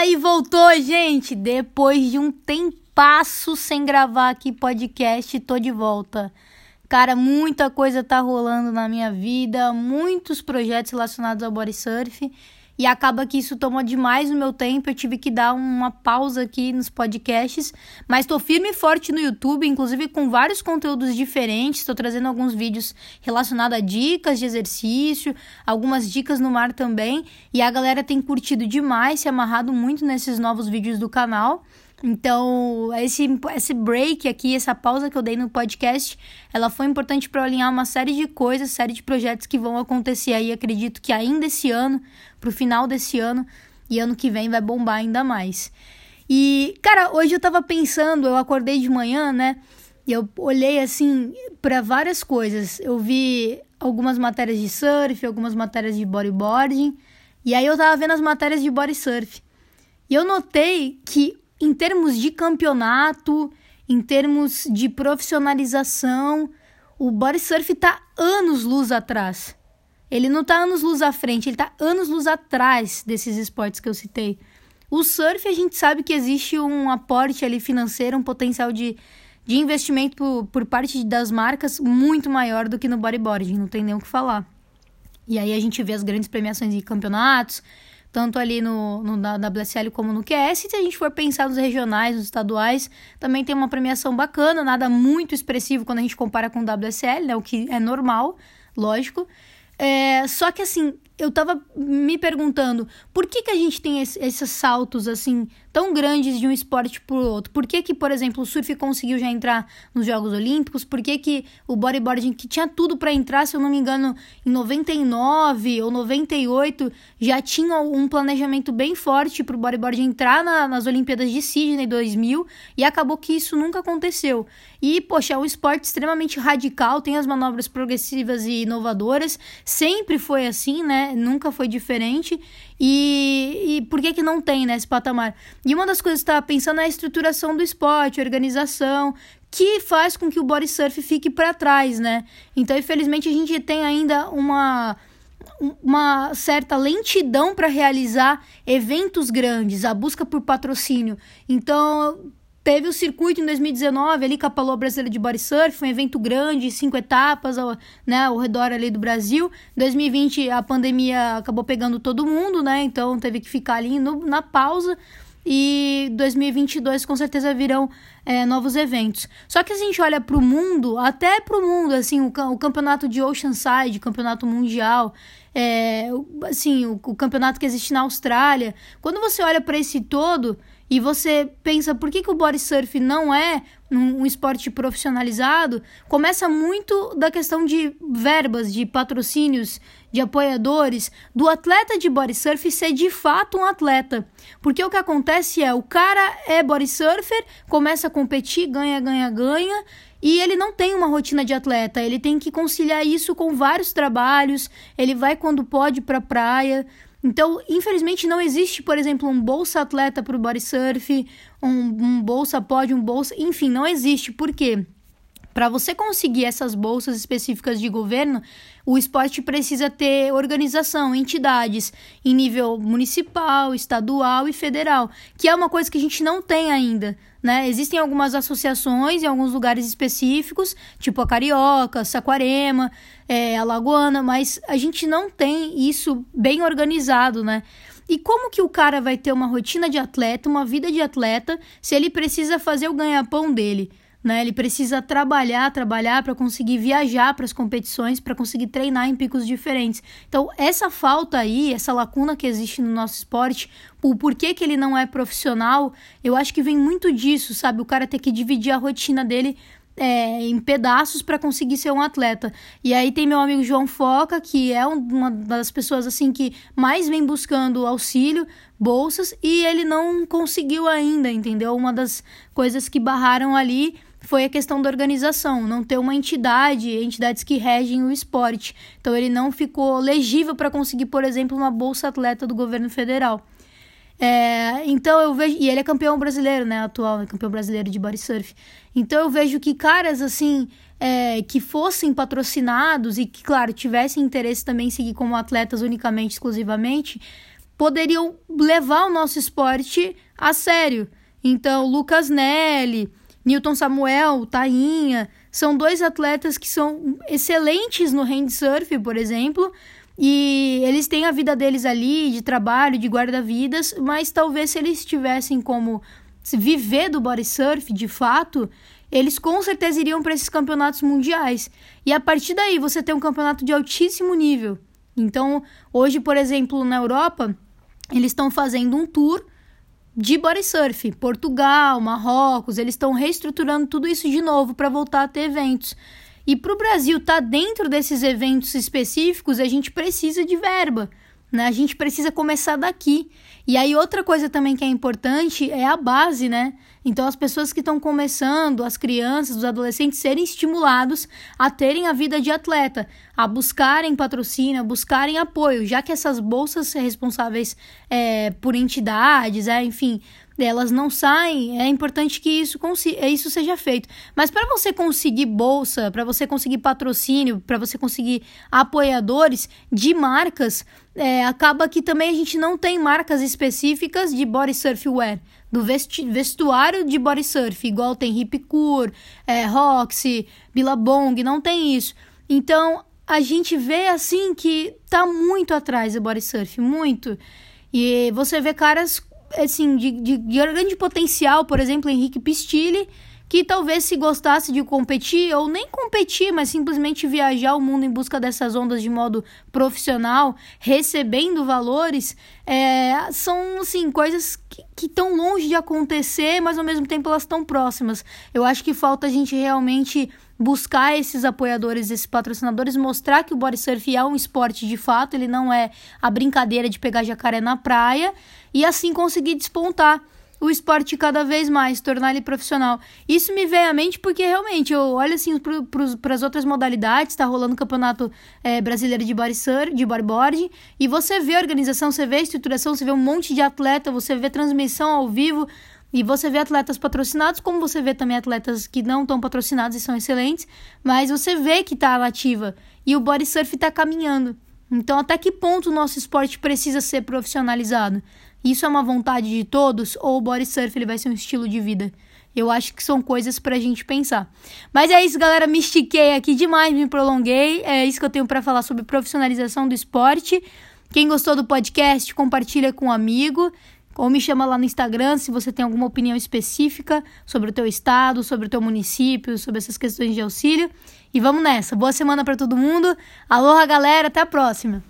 aí, voltou, gente! Depois de um tempasso sem gravar aqui podcast, tô de volta. Cara, muita coisa tá rolando na minha vida, muitos projetos relacionados ao body surf e acaba que isso toma demais o meu tempo. Eu tive que dar uma pausa aqui nos podcasts, mas estou firme e forte no YouTube, inclusive com vários conteúdos diferentes. Estou trazendo alguns vídeos relacionados a dicas de exercício, algumas dicas no mar também, e a galera tem curtido demais, se amarrado muito nesses novos vídeos do canal. Então, esse, esse break aqui, essa pausa que eu dei no podcast, ela foi importante para alinhar uma série de coisas, série de projetos que vão acontecer aí, acredito que ainda esse ano, pro final desse ano, e ano que vem vai bombar ainda mais. E, cara, hoje eu tava pensando, eu acordei de manhã, né? E eu olhei assim para várias coisas. Eu vi algumas matérias de surf, algumas matérias de bodyboarding, e aí eu tava vendo as matérias de body surf. E eu notei que em termos de campeonato, em termos de profissionalização, o body surf está anos luz atrás. Ele não está anos luz à frente, ele está anos luz atrás desses esportes que eu citei. O surf, a gente sabe que existe um aporte ali financeiro, um potencial de, de investimento por, por parte das marcas muito maior do que no bodyboarding, não tem nem o que falar. E aí a gente vê as grandes premiações em campeonatos, tanto ali no, no na WSL como no QS. Se a gente for pensar nos regionais, nos estaduais, também tem uma premiação bacana, nada muito expressivo quando a gente compara com o WSL, né, o que é normal, lógico. É, só que assim, eu tava me perguntando por que, que a gente tem esse, esses saltos assim tão grandes de um esporte para o outro. Por que, que, por exemplo, o surf conseguiu já entrar nos Jogos Olímpicos? Por que, que o bodyboarding, que tinha tudo para entrar, se eu não me engano, em 99 ou 98, já tinha um planejamento bem forte para o bodyboarding entrar na, nas Olimpíadas de Sydney 2000 e acabou que isso nunca aconteceu. E, poxa, é um esporte extremamente radical, tem as manobras progressivas e inovadoras, sempre foi assim, né? Nunca foi diferente. E, e por que, que não tem né, patamar? E uma das coisas que estava pensando é a estruturação do esporte, organização, que faz com que o body surf fique para trás, né? Então, infelizmente, a gente tem ainda uma uma certa lentidão para realizar eventos grandes, a busca por patrocínio. Então, Teve o circuito em 2019 ali, Capalô Brasileira de Body Surf, um evento grande, cinco etapas ao, né, ao redor ali do Brasil. 2020 a pandemia acabou pegando todo mundo, né? Então teve que ficar ali no, na pausa. E 2022 com certeza virão é, novos eventos. Só que a gente olha para o mundo, até para o mundo, assim, o, o campeonato de Oceanside, campeonato mundial, é, assim, o, o campeonato que existe na Austrália. Quando você olha para esse todo, e você pensa por que, que o body surf não é um, um, esporte profissionalizado, começa muito da questão de verbas, de patrocínios, de apoiadores, do atleta de body surf ser de fato um atleta. Porque o que acontece é, o cara é body surfer, começa a competir, ganha, ganha, ganha, e ele não tem uma rotina de atleta, ele tem que conciliar isso com vários trabalhos, ele vai quando pode para praia, então, infelizmente, não existe, por exemplo, um bolsa atleta para o body surf, um, um bolsa pode, um bolsa. Enfim, não existe. Por quê? Para você conseguir essas bolsas específicas de governo, o esporte precisa ter organização, entidades em nível municipal, estadual e federal, que é uma coisa que a gente não tem ainda. Né? Existem algumas associações em alguns lugares específicos, tipo a Carioca, Saquarema, é, a Lagoana, mas a gente não tem isso bem organizado, né? E como que o cara vai ter uma rotina de atleta, uma vida de atleta, se ele precisa fazer o ganha-pão dele? Né? Ele precisa trabalhar, trabalhar para conseguir viajar para as competições, para conseguir treinar em picos diferentes. Então, essa falta aí, essa lacuna que existe no nosso esporte, o porquê que ele não é profissional, eu acho que vem muito disso, sabe? O cara ter que dividir a rotina dele é, em pedaços para conseguir ser um atleta. E aí tem meu amigo João Foca, que é uma das pessoas assim que mais vem buscando auxílio, bolsas, e ele não conseguiu ainda, entendeu? Uma das coisas que barraram ali foi a questão da organização, não ter uma entidade, entidades que regem o esporte. Então ele não ficou legível para conseguir, por exemplo, uma bolsa atleta do governo federal. É, então eu vejo. E ele é campeão brasileiro, né? Atual, né, campeão brasileiro de body surf. Então eu vejo que caras assim. É, que fossem patrocinados e que, claro, tivessem interesse também em seguir como atletas unicamente, exclusivamente, poderiam levar o nosso esporte a sério. Então, Lucas Nelly, Newton Samuel, Tainha, são dois atletas que são excelentes no handsurf, por exemplo, e eles têm a vida deles ali, de trabalho, de guarda-vidas, mas talvez se eles tivessem como viver do body surf de fato, eles com certeza iriam para esses campeonatos mundiais. E a partir daí você tem um campeonato de altíssimo nível. Então, hoje, por exemplo, na Europa, eles estão fazendo um tour de body surf. Portugal, Marrocos, eles estão reestruturando tudo isso de novo para voltar a ter eventos. E para o Brasil estar tá dentro desses eventos específicos, a gente precisa de verba. Né? A gente precisa começar daqui. E aí, outra coisa também que é importante é a base, né? Então, as pessoas que estão começando, as crianças, os adolescentes, serem estimulados a terem a vida de atleta, a buscarem patrocínio, a buscarem apoio, já que essas bolsas responsáveis é, por entidades, é, enfim, elas não saem, é importante que isso, isso seja feito. Mas para você conseguir bolsa, para você conseguir patrocínio, para você conseguir apoiadores de marcas, é, acaba que também a gente não tem marcas específicas de body surf wear, do vestuário de body surf, igual tem Ripcure, é, Roxy, Billabong, não tem isso. Então a gente vê assim que tá muito atrás do body surf, muito. E você vê caras assim, de, de, de grande potencial, por exemplo, Henrique Pistilli, que talvez se gostasse de competir, ou nem competir, mas simplesmente viajar o mundo em busca dessas ondas de modo profissional, recebendo valores, é, são assim, coisas que estão longe de acontecer, mas ao mesmo tempo elas estão próximas. Eu acho que falta a gente realmente buscar esses apoiadores, esses patrocinadores, mostrar que o body surf é um esporte de fato, ele não é a brincadeira de pegar jacaré na praia e assim conseguir despontar o esporte cada vez mais, tornar ele profissional. Isso me veio à mente porque realmente eu olho assim para as outras modalidades, está rolando o campeonato é, brasileiro de body surf, de bodyboard, e você vê a organização, você vê a estruturação, você vê um monte de atleta, você vê transmissão ao vivo, e você vê atletas patrocinados, como você vê também atletas que não estão patrocinados e são excelentes, mas você vê que está nativa e o body surf está caminhando. Então, até que ponto o nosso esporte precisa ser profissionalizado? Isso é uma vontade de todos ou o body surf ele vai ser um estilo de vida? Eu acho que são coisas para a gente pensar. Mas é isso, galera. Me estiquei aqui demais, me prolonguei. É isso que eu tenho para falar sobre profissionalização do esporte. Quem gostou do podcast, compartilha com um amigo. Ou me chama lá no Instagram se você tem alguma opinião específica sobre o teu estado, sobre o teu município, sobre essas questões de auxílio. E vamos nessa. Boa semana para todo mundo. Aloha, galera. Até a próxima.